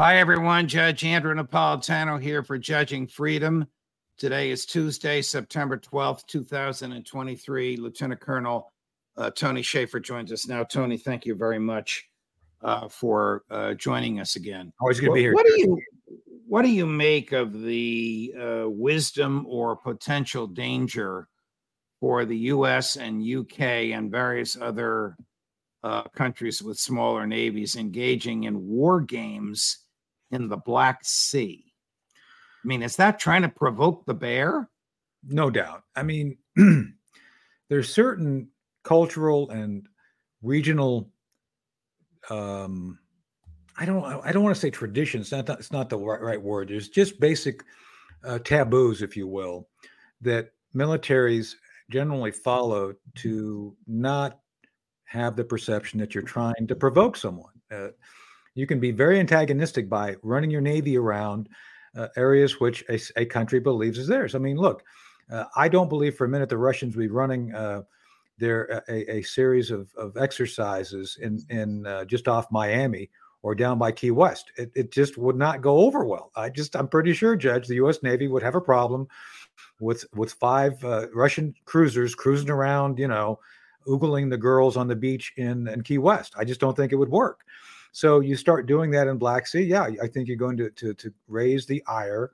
Hi, everyone. Judge Andrew Napolitano here for Judging Freedom. Today is Tuesday, September 12th, 2023. Lieutenant Colonel uh, Tony Shaffer joins us now. Tony, thank you very much uh, for uh, joining us again. Always good to be here. What do you what do you make of the uh, wisdom or potential danger for the U.S. and U.K. and various other uh, countries with smaller navies engaging in war games? In the Black Sea. I mean, is that trying to provoke the bear? No doubt. I mean, there's certain cultural and regional um I don't I don't want to say traditions. not it's not the right, right word. There's just basic uh, taboos, if you will, that militaries generally follow to not have the perception that you're trying to provoke someone. Uh, you can be very antagonistic by running your navy around uh, areas which a, a, country believes is theirs. I mean, look, uh, I don't believe for a minute the Russians will be running uh, their a, a, series of, of exercises in in uh, just off Miami or down by Key West. It, it just would not go over well. I just I'm pretty sure, Judge, the U.S. Navy would have a problem with with five uh, Russian cruisers cruising around, you know, oogling the girls on the beach in, in Key West. I just don't think it would work. So you start doing that in Black Sea. Yeah, I think you're going to to, to raise the ire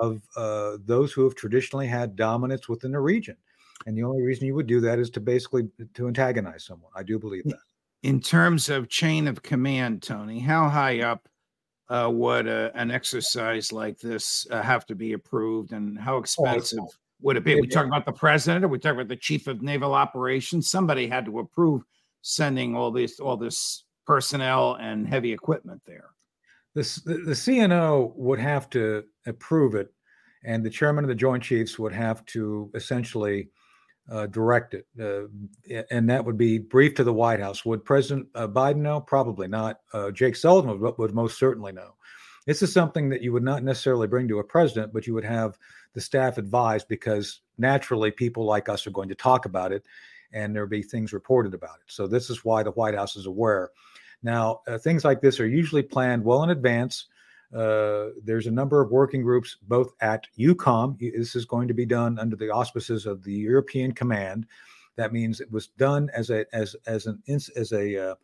of uh, those who have traditionally had dominance within the region. And the only reason you would do that is to basically to antagonize someone. I do believe that. In terms of chain of command, Tony, how high up uh, would uh, an exercise like this uh, have to be approved, and how oh, expensive oh, would it be? we talk about the president, or we talk about the chief of naval operations. Somebody had to approve sending all this all this personnel and heavy equipment there. The, the, CNO would have to approve it, and the chairman of the Joint Chiefs would have to essentially uh, direct it, uh, and that would be briefed to the White House. Would President uh, Biden know? Probably not. Uh, Jake Sullivan would, would, most certainly know. This is something that you would not necessarily bring to a president, but you would have the staff advise because naturally people like us are going to talk about it, and there'll be things reported about it. So this is why the White House is aware. Now, uh, things like this are usually planned well in advance. Uh, there's a number of working groups, both at EUCOM. This is going to be done under the auspices of the European Command. That means it was done as a as as an as a uh,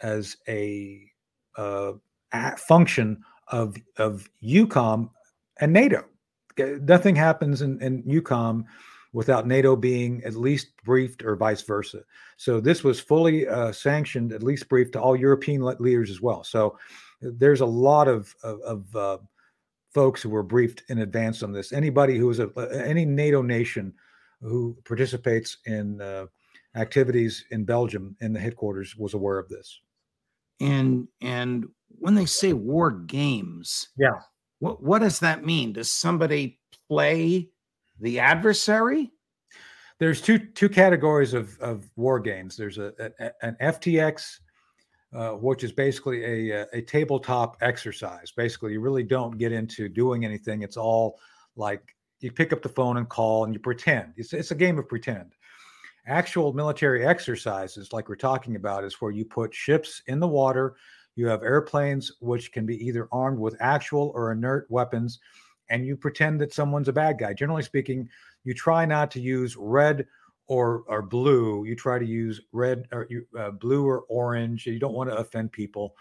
as a, uh, function of of EUCOM and NATO. Nothing happens in, in EUCOM without NATO being at least briefed or vice versa. So this was fully uh, sanctioned, at least briefed to all European leaders as well. So there's a lot of of, of uh, folks who were briefed in advance on this. Anybody who is a any NATO nation who participates in uh, activities in Belgium in the headquarters was aware of this. And and when they say war games, yeah, what what does that mean? Does somebody play the adversary? There's two two categories of, of war games. There's a, a an FTX, uh, which is basically a, a tabletop exercise. Basically, you really don't get into doing anything. It's all like you pick up the phone and call and you pretend. It's, it's a game of pretend. Actual military exercises, like we're talking about, is where you put ships in the water. You have airplanes which can be either armed with actual or inert weapons and you pretend that someone's a bad guy. Generally speaking, you try not to use red or or blue. You try to use red or uh, blue or orange. You don't want to offend people.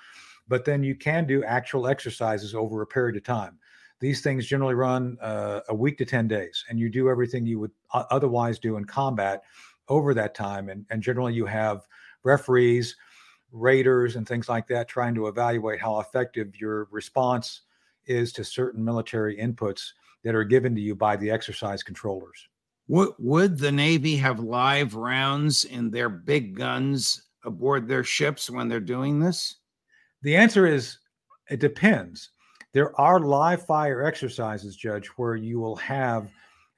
but then you can do actual exercises over a period of time. These things generally run uh, a week to 10 days, and you do everything you would otherwise do in combat over that time. And, and generally, you have referees, raters, and things like that trying to evaluate how effective your response is to certain military inputs that are given to you by the exercise controllers. Would, would the Navy have live rounds in their big guns aboard their ships when they're doing this? The answer is it depends. There are live fire exercises, Judge, where you will have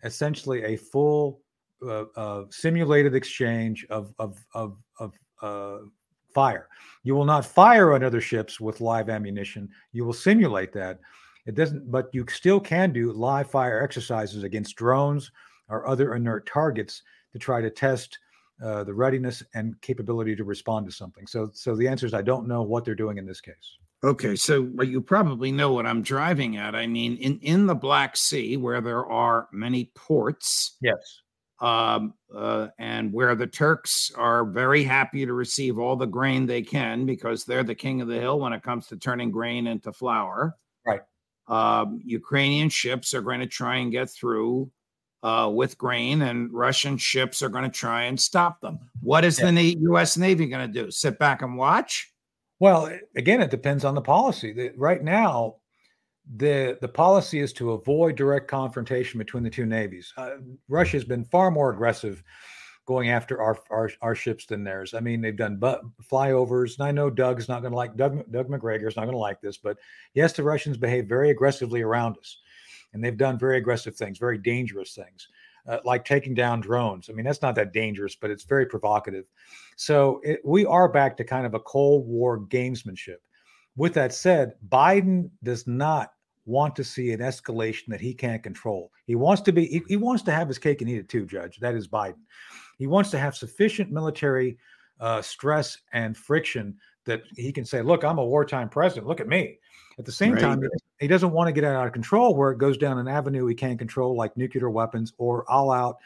essentially a full uh, uh, simulated exchange of of of, of uh, fire. You will not fire on other ships with live ammunition. You will simulate that. It doesn't, but you still can do live fire exercises against drones or other inert targets to try to test uh, the readiness and capability to respond to something. So, so the answer is I don't know what they're doing in this case. Okay, so you probably know what I'm driving at. I mean, in in the Black Sea, where there are many ports, yes, um, uh, and where the Turks are very happy to receive all the grain they can because they're the king of the hill when it comes to turning grain into flour. Right. Um, Ukrainian ships are going to try and get through uh, with grain, and Russian ships are going to try and stop them. What is yeah. the U.S. Navy going to do? Sit back and watch? Well, again, it depends on the policy. Right now, the the policy is to avoid direct confrontation between the two navies. Uh, Russia has been far more aggressive going after our, our, our ships than theirs. I mean, they've done but flyovers, and I know Doug's not going to like Doug Doug Macgregor's not going to like this, but yes, the Russians behave very aggressively around us, and they've done very aggressive things, very dangerous things, uh, like taking down drones. I mean, that's not that dangerous, but it's very provocative. So it, we are back to kind of a Cold War gamesmanship. With that said, Biden does not want to see an escalation that he can't control. He wants to be he, he, wants to have his cake and eat it too, Judge. That is Biden. He wants to have sufficient military uh, stress and friction that he can say, "Look, I'm a wartime president. Look at me." At the same right. time, he doesn't want to get out of control where it goes down an avenue he can't control, like nuclear weapons or all-out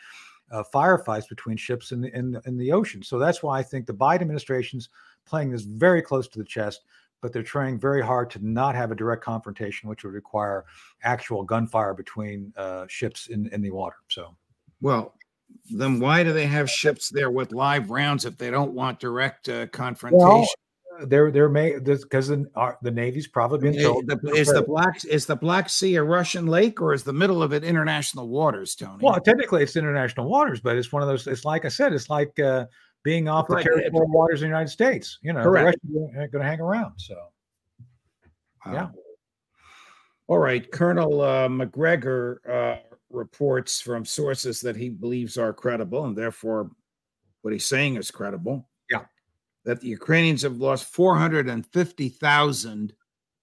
uh, firefights between ships in the, in the in the ocean. So that's why I think the Biden administration's playing this very close to the chest but they're trying very hard to not have a direct confrontation, which would require actual gunfire between uh, ships in, in the water. So, well, then why do they have ships there with live rounds if they don't want direct uh, confrontation? Well, they're they're may because the, uh, the Navy's probably been told. The, is the black is the Black Sea a Russian lake or is the middle of it international waters, Tony? Well, technically it's international waters, but it's one of those. It's like I said, it's like uh, being off the territorial waters of the United States. You know, Correct. the Russians aren't going to hang around. So, yeah. All right. Colonel uh, Macgregor uh, reports from sources that he believes are credible, and therefore what he's saying is credible. Yeah. That the Ukrainians have lost 450,000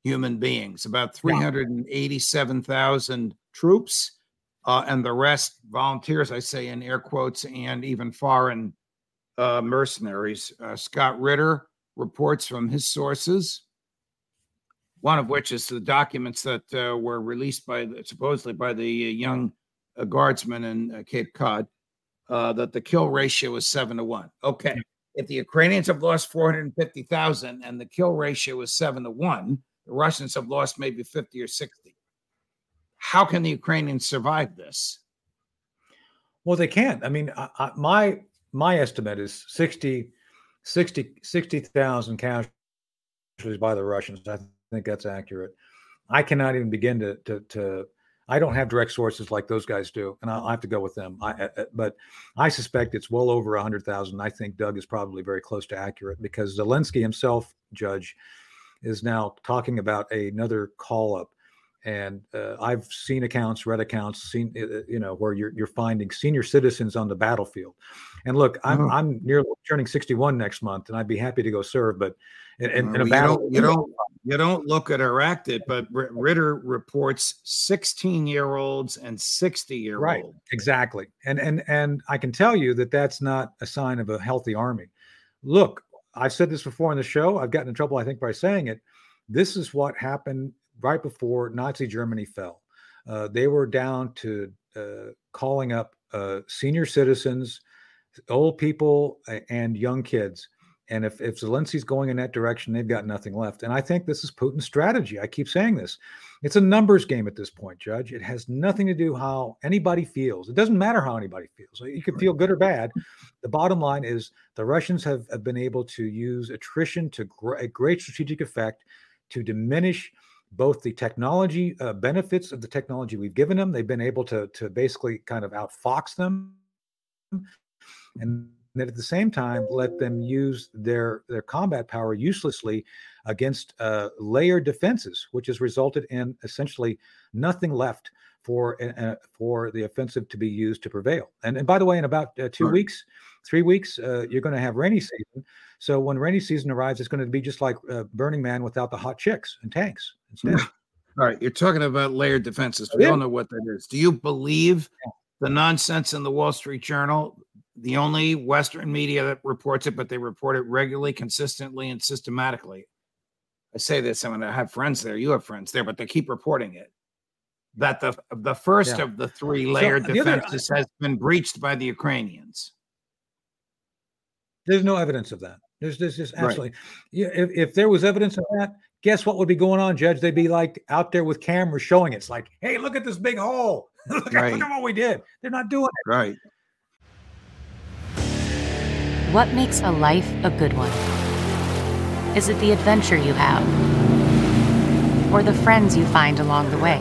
human beings, about 387,000 troops, uh, and the rest volunteers, I say in air quotes, and even foreign uh, mercenaries. Uh, Scott Ritter reports from his sources, one of which is the documents that uh, were released by the, supposedly by the young uh, guardsmen in uh, Cape Cod, uh, that the kill ratio is seven to one. Okay. If the Ukrainians have lost 450,000 and the kill ratio is seven to one, the Russians have lost maybe 50 or 60. How can the Ukrainians survive this? Well, they can't. I mean, I, I, my my estimate is 60 60 60,000 casualties by the Russians. I think that's accurate. I cannot even begin to to, to I don't have direct sources like those guys do, and I'll have to go with them. I, but I suspect it's well over 100,000. I think Doug is probably very close to accurate because Zelensky himself, Judge, is now talking about another call up and uh, I've seen accounts, read accounts, seen uh, uh, you know where you're you're finding senior citizens on the battlefield. And look, I'm oh. I'm nearly turning 61 next month, and I'd be happy to go serve. But in, in, in a battle, you don't, you don't you don't look at Iraq, but Ritter reports 16 year olds and 60 year olds. Right, exactly. And and and I can tell you that that's not a sign of a healthy army. Look, I've said this before in the show. I've gotten in trouble, I think, by saying it. This is what happened right before Nazi Germany fell. Uh, they were down to uh, calling up uh, senior citizens, old people, and young kids And if, if Zelensky's going in that direction, they've got nothing left. And I think this is Putin's strategy. I keep saying this. It's a numbers game at this point, Judge. It has nothing to do how anybody feels. It doesn't matter how anybody feels. You can feel good or bad. The bottom line is the Russians have, have been able to use attrition to gr- a great strategic effect to diminish both the technology uh, benefits of the technology we've given them. They've been able to to basically kind of outfox them, and then at the same time let them use their their combat power uselessly against uh, layered defenses, which has resulted in essentially nothing left for uh, for the offensive to be used to prevail. And, and by the way, in about uh, two right. weeks, three weeks, uh, you're going to have rainy season. So when rainy season arrives, it's going to be just like uh, Burning Man without the hot chicks and tanks instead. All right, you're talking about layered defenses. We don't know what that is. Do you believe the nonsense in the Wall Street Journal? The only Western media that reports it, but they report it regularly, consistently, and systematically. I say this, I mean, I have friends there. You have friends there, but they keep reporting it. That the the first yeah. of the three layered so, uh, defenses other, has been breached by the Ukrainians. There's no evidence of that. There's, there's just absolutely. Right. Yeah, if, if there was evidence of that, guess what would be going on, Judge? They'd be like out there with cameras showing it. It's like, hey, look at this big hole. look, right. look at what we did. They're not doing it. Right. What makes a life a good one? Is it the adventure you have? Or the friends you find along the way?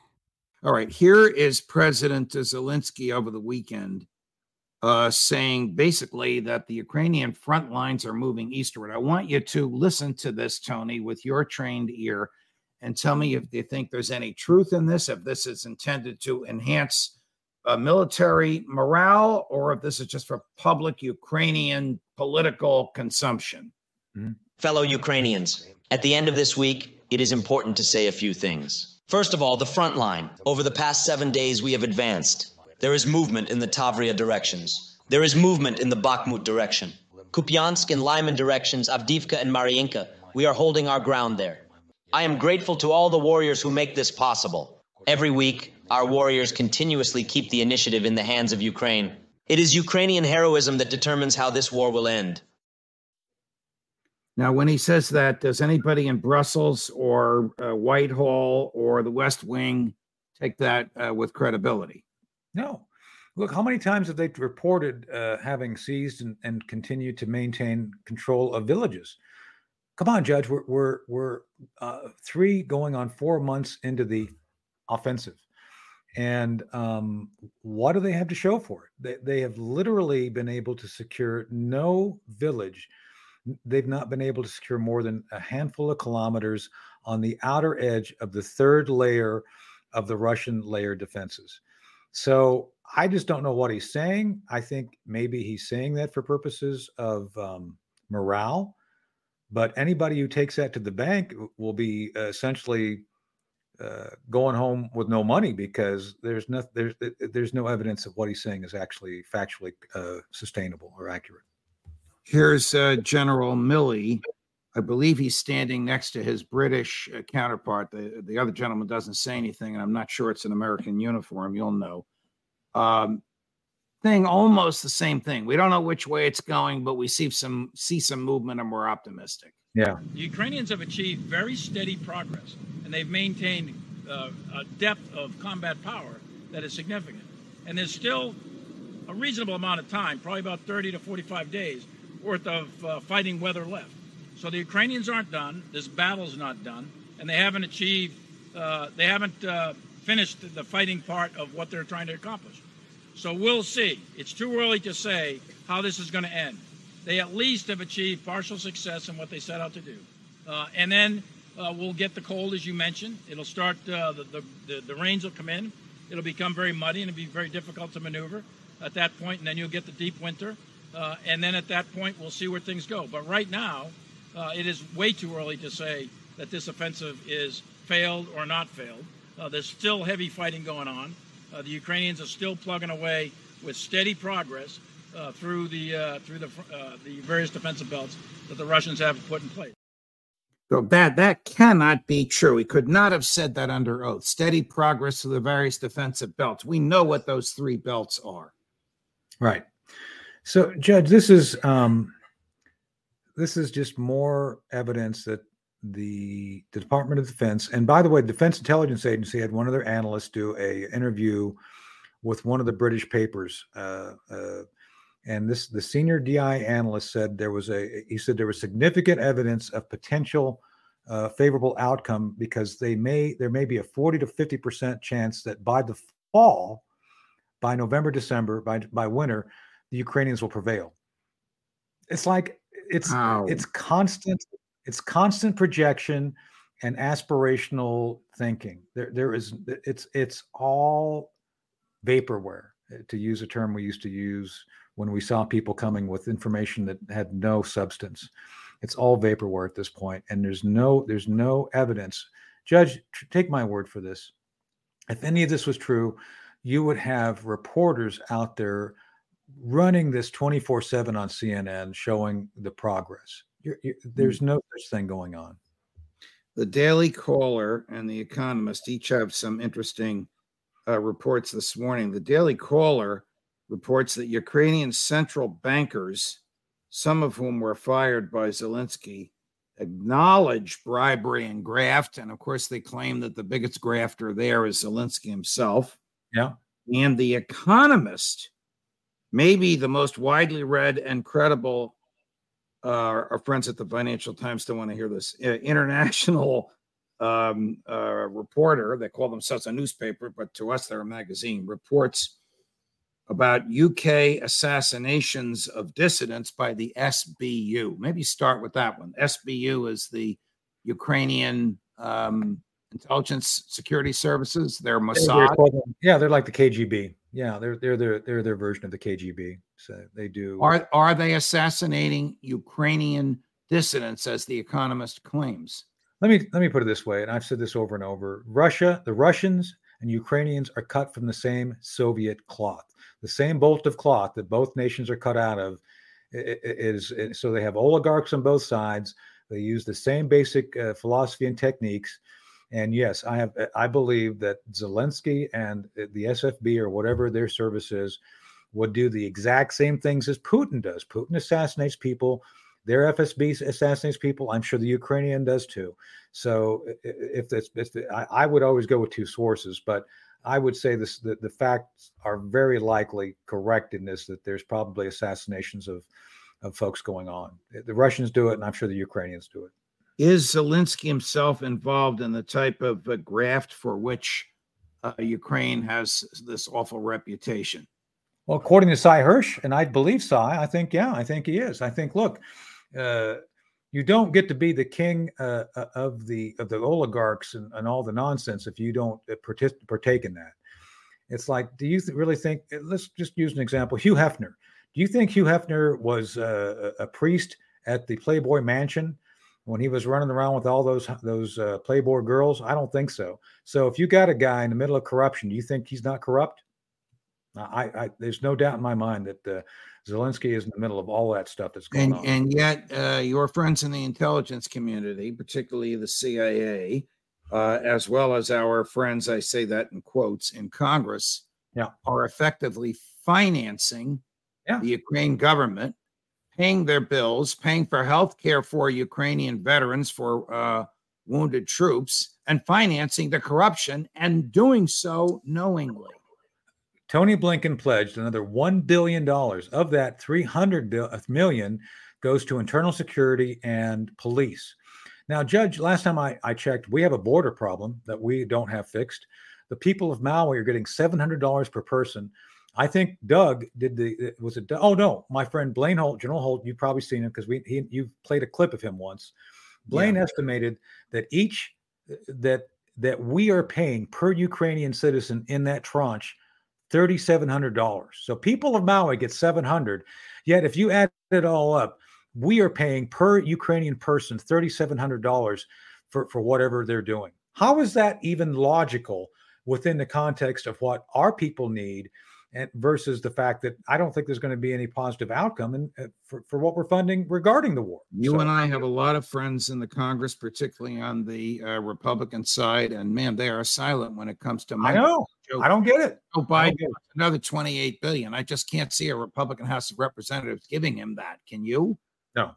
All right, here is President Zelensky over the weekend uh, saying basically that the Ukrainian front lines are moving eastward. I want you to listen to this, Tony, with your trained ear and tell me if you think there's any truth in this, if this is intended to enhance uh, military morale, or if this is just for public Ukrainian political consumption. Mm-hmm. Fellow Ukrainians, at the end of this week, it is important to say a few things. First of all, the front line. Over the past seven days, we have advanced. There is movement in the Tavria directions. There is movement in the Bakhmut direction. Kupiansk and Lyman directions, Avdivka and Mariinka, we are holding our ground there. I am grateful to all the warriors who make this possible. Every week, our warriors continuously keep the initiative in the hands of Ukraine. It is Ukrainian heroism that determines how this war will end. Now, when he says that, does anybody in Brussels or uh, Whitehall or the West Wing take that uh, with credibility? No. Look, how many times have they reported uh, having seized and, and continued to maintain control of villages? Come on, Judge. We're we're we're uh, three going on four months into the offensive, and um, what do they have to show for it? They they have literally been able to secure no village. They've not been able to secure more than a handful of kilometers on the outer edge of the third layer of the Russian layer defenses. So I just don't know what he's saying. I think maybe he's saying that for purposes of um, morale, but anybody who takes that to the bank will be essentially uh, going home with no money because there's no there's there's no evidence of what he's saying is actually factually uh, sustainable or accurate. Here's uh, General Milley. I believe he's standing next to his British uh, counterpart. The, the other gentleman doesn't say anything, and I'm not sure it's an American uniform. You'll know. Um, thing almost the same thing. We don't know which way it's going, but we see some see some movement, and we're optimistic. Yeah, the Ukrainians have achieved very steady progress, and they've maintained uh, a depth of combat power that is significant. And there's still a reasonable amount of time, probably about 30 to 45 days worth of uh, fighting weather left. So the Ukrainians aren't done. This battle's not done, and they haven't achieved. Uh, they haven't uh, finished the fighting part of what they're trying to accomplish. So we'll see. It's too early to say how this is going to end. They at least have achieved partial success in what they set out to do. Uh, and then uh, we'll get the cold, as you mentioned. It'll start, uh, the, the, the, the, rains will come in. It'll become very muddy and it'll be very difficult to maneuver at that point, and then you'll get the deep winter. Uh, and then at that point, we'll see where things go. But right now, uh, it is way too early to say that this offensive is failed or not failed. Uh, there's still heavy fighting going on. the Ukrainians are still plugging away with steady progress through the through the the various defensive belts that the Russians have put in place. So that that cannot be true. He could not have said that under oath. Steady progress through the various defensive belts. We know what those three belts are. Right. So, Judge, this is um, this is just more evidence that the, the Department of Defense, and by the way, the Defense Intelligence Agency had one of their analysts do a interview with one of the British papers. Uh, uh, and this the senior DI analyst said there was a he said there was significant evidence of potential uh, favorable outcome because they may there may be a 40 to 50 percent chance that by the fall, by November December by by winter, the Ukrainians will prevail. It's like it's it's constant it's constant projection and aspirational thinking. There there is it's it's all vaporware to use a term we used to use when we saw people coming with information that had no substance. It's all vaporware at this point, and there's no there's no evidence. Judge, take my word for this. If any of this was true, you would have reporters out there running this 24 7 on CNN showing the progress. You're, you're, there's hmm. no such thing going on. The Daily Caller and The Economist each have some interesting uh, reports this morning. The Daily Caller reports that Ukrainian central bankers, some of whom were fired by Zelensky, acknowledge bribery and graft. And of course, they claim that the biggest grafter there is Zelensky himself. Yeah. And The Economist, maybe the most widely read and credible, uh, our friends at the Financial Times don't want to hear this, uh, international um, uh, reporter, they call themselves a newspaper, but to us, they're a magazine, reports about UK assassinations of dissidents by the SBU. Maybe start with that one. SBU is the Ukrainian um, intelligence security services. They're Mossad. Yeah, they're like the KGB. Yeah, they're they're their they're their version of the KGB. So they do. Are are they assassinating Ukrainian dissidents, as the Economist claims? Let me let me put it this way, and I've said this over and over: Russia, the Russians, and Ukrainians are cut from the same Soviet cloth the same bolt of cloth that both nations are cut out of is, so they have oligarchs on both sides they use the same basic uh, philosophy and techniques and yes i have i believe that zelensky and uh, the sfb or whatever their service is would do the exact same things as putin does putin assassinates people their fsb assassinates people i'm sure the ukrainian does too so if this if I, I would always go with two sources but I would say this the, the facts are very likely correct in this that there's probably assassinations of of folks going on. The Russians do it, and I'm sure the Ukrainians do it. Is Zelensky himself involved in the type of uh, graft for which uh, Ukraine has this awful reputation? Well, according to Sy Hersh, and I believe Sy, I think yeah, I think he is. I think look, uh, you don't get to be the king uh, uh, of the of the oligarchs and, and all the nonsense if you don't uh, partake, in that. It's like, do you th- really think? Uh, let's just use an example. Hugh Hefner. Do you think Hugh Hefner was a priest at the Playboy Mansion when he was running around with all those those uh, Playboy girls? I don't think so. So if you got a guy in the middle of corruption, do you think he's not corrupt? I, I there's no doubt in my mind that uh, Zelensky is in the middle of all that stuff that's going and, on. And yet, uh, your friends in the intelligence community, particularly the CIA, uh, as well as our friends, I say that in quotes, in Congress, yeah. are effectively financing yeah. the Ukraine government, paying their bills, paying for health care for Ukrainian veterans, for uh, wounded troops, and financing the corruption, and doing so knowingly. Tony Blinken pledged another $1 billion. Of that, 300 million goes to internal security and police. Now, Judge, last time I, I checked, we have a border problem that we don't have fixed. the people of Maui are getting seven hundred dollars per person. I think Doug did the uh, was it? Oh no, my friend Blaine Holt, General Holt. You've probably seen him because we he you played a clip of him once. Blaine yeah. estimated that each uh, that that we are paying per Ukrainian citizen in that tranche thirty seven hundred dollars. So people of Maui get seven hundred. Yet if you add it all up, we are paying per Ukrainian person thirty seven hundred dollars for for whatever they're doing. How is that even logical within the context of what our people need? And versus the fact that I don't think there's going to be any positive outcome and uh, for, for what we're funding regarding the war. You so, and I have a lot of friends in the Congress, particularly on the uh, Republican side, and man, they are silent when it comes to money. I know. Joe, I don't get it. Joe Biden another 28 billion. I just can't see a Republican House of Representatives giving him that. Can you? No,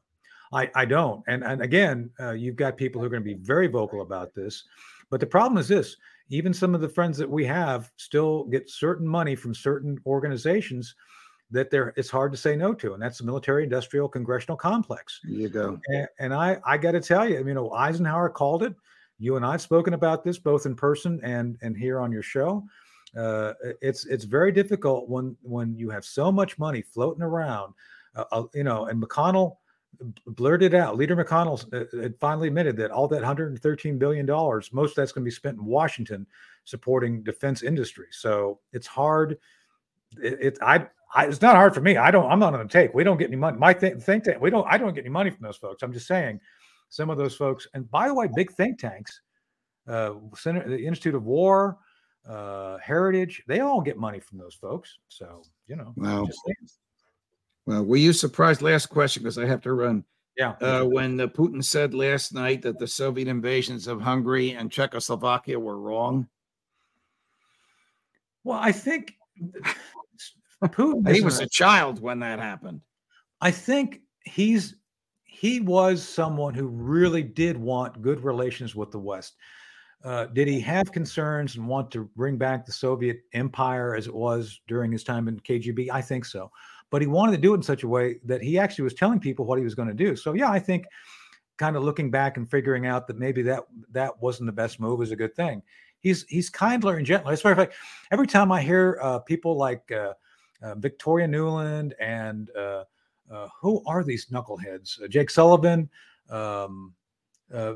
I, I don't. And and again, uh, you've got people who are going to be very vocal about this. But the problem is this even some of the friends that we have still get certain money from certain organizations that there it's hard to say no to and that's the military industrial congressional complex. There you go. And, and i i got to tell you you know eisenhower called it. You and i've spoken about this both in person and and here on your show. Uh, it's it's very difficult when when you have so much money floating around uh, uh you know and mcconnell blurted out. Leader McConnell uh, had finally admitted that all that 113 billion dollars, most of that's going to be spent in Washington supporting defense industry. So it's hard. It, it I, I, it's not hard for me. I don't. I'm not on the take. We don't get any money. My th- think tank. We don't. I don't get any money from those folks. I'm just saying, some of those folks. And by the way, big think tanks, uh, Center, the Institute of War, uh, Heritage, they all get money from those folks. So you know. Wow. Well, were you surprised? Last question, because I have to run. Yeah. Uh, when uh, Putin said last night that the Soviet invasions of Hungary and Czechoslovakia were wrong. Well, I think Putin. he was a child when that happened. I think he's he was someone who really did want good relations with the West. Uh, did he have concerns and want to bring back the Soviet Empire as it was during his time in KGB? I think so but he wanted to do it in such a way that he actually was telling people what he was going to do. So yeah, I think kind of looking back and figuring out that maybe that that wasn't the best move is a good thing. He's he's kindler and gentler. As a matter of fact, every time I hear uh, people like uh, uh, Victoria Nuland and uh, who are these knuckleheads? Jake Sullivan, um,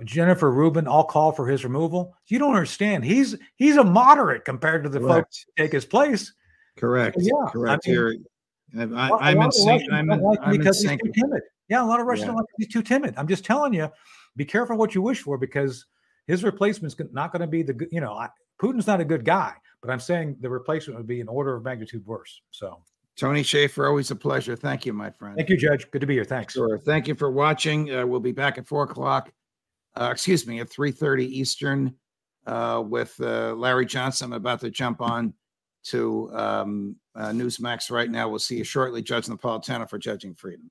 Jennifer Rubin, all call for his removal. You don't understand. He's he's a moderate compared to the Correct. folks who take his place. Correct. Yeah. Correct. I mean, I, am in sync. I'm, in, like I'm because he's too timid. Yeah, a lot of Russians yeah. like he's too timid. I'm just telling you, be careful what you wish for because his replacement's not going to be the good. You know, I, Putin's not a good guy, but I'm saying the replacement would be an order of magnitude worse. So. Tony Shaffer, always a pleasure. Thank you, my friend. Thank you, Judge. Good to be here. Thanks. Sure. Thank you for watching. Uh, we'll be back at four o'clock. Uh, excuse me, at three thirty Eastern, uh, with uh, Larry Johnson. I'm about to jump on to um, uh, Newsmax right now. We'll see you shortly. Judge Napolitano for Judging Freedom.